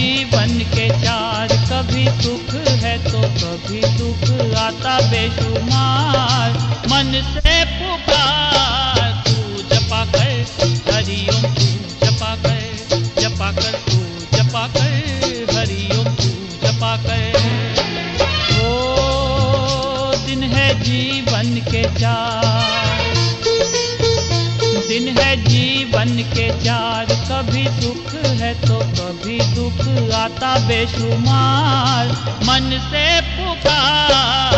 जीवन के चार, कभी सुख है तो कभी दुख आता बेशुमार। मन से पुकार, तू जपा कर, हरिओम, तू जपा कर जपा कर, तू जपा कर, हरिओम, तू जपा कर। ओ, दिन है जीवन के चार, दिन है जीवन के चार कभी दुख है तो कभी दुख आता बेशुमार। मन से पुकार।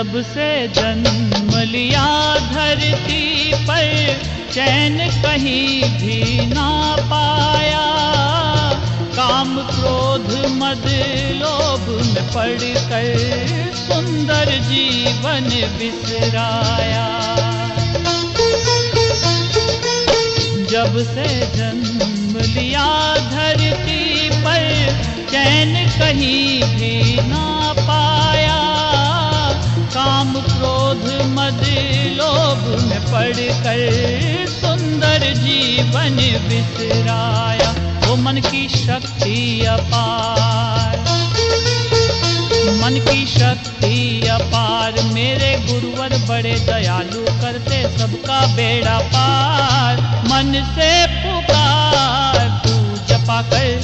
जब से जन्म लिया धरती पर, चैन कहीं भी ना पाया। काम क्रोध मद लोभ में पड़कर सुंदर जीवन बिसराया। जब से जन्म लिया धरती पर, चैन कहीं भी ना पाया। काम क्रोध मद लोभ में पड़कर सुंदर जीवन बिसराया, वो मन की शक्ति अपार। मन की शक्ति अपार, मेरे गुरुवर बड़े दयालु करते, सबका बेड़ा पार। मन से पुकार, तू जपा कर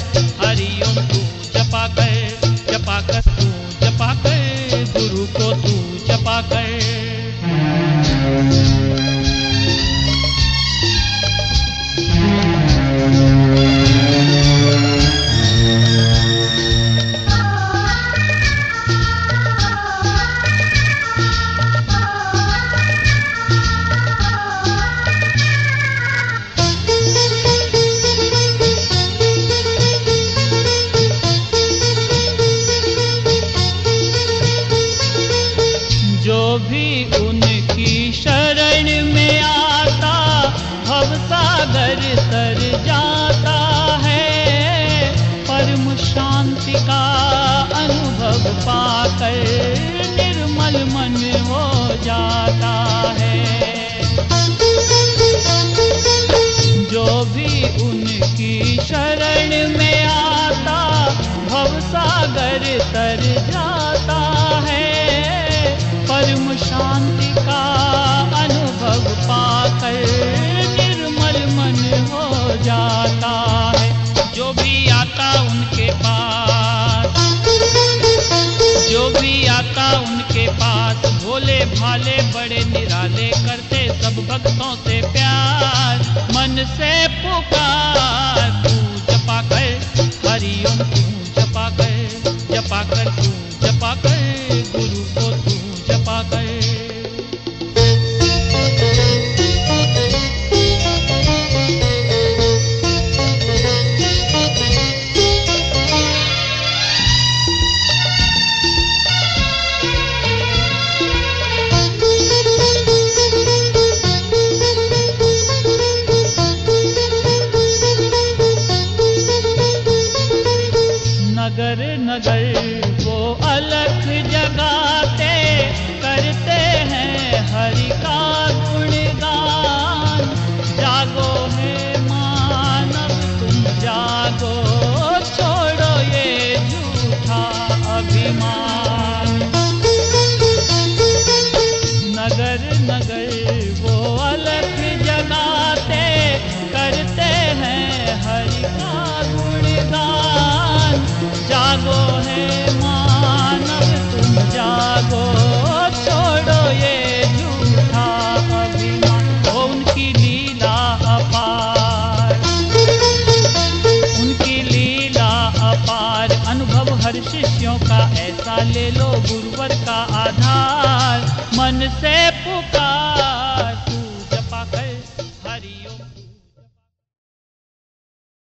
सागर तर जाता है परम शांति का अनुभव पाकर भाले बड़े निराले करते सब भक्तों से प्यार। मन से पुकार। नगर नगर वो अलख जगाते करते हैं हरि का गुणगान। जागो है शिष्यों का ऐसा ले लो गुरुवर का आधार। मन से पुकार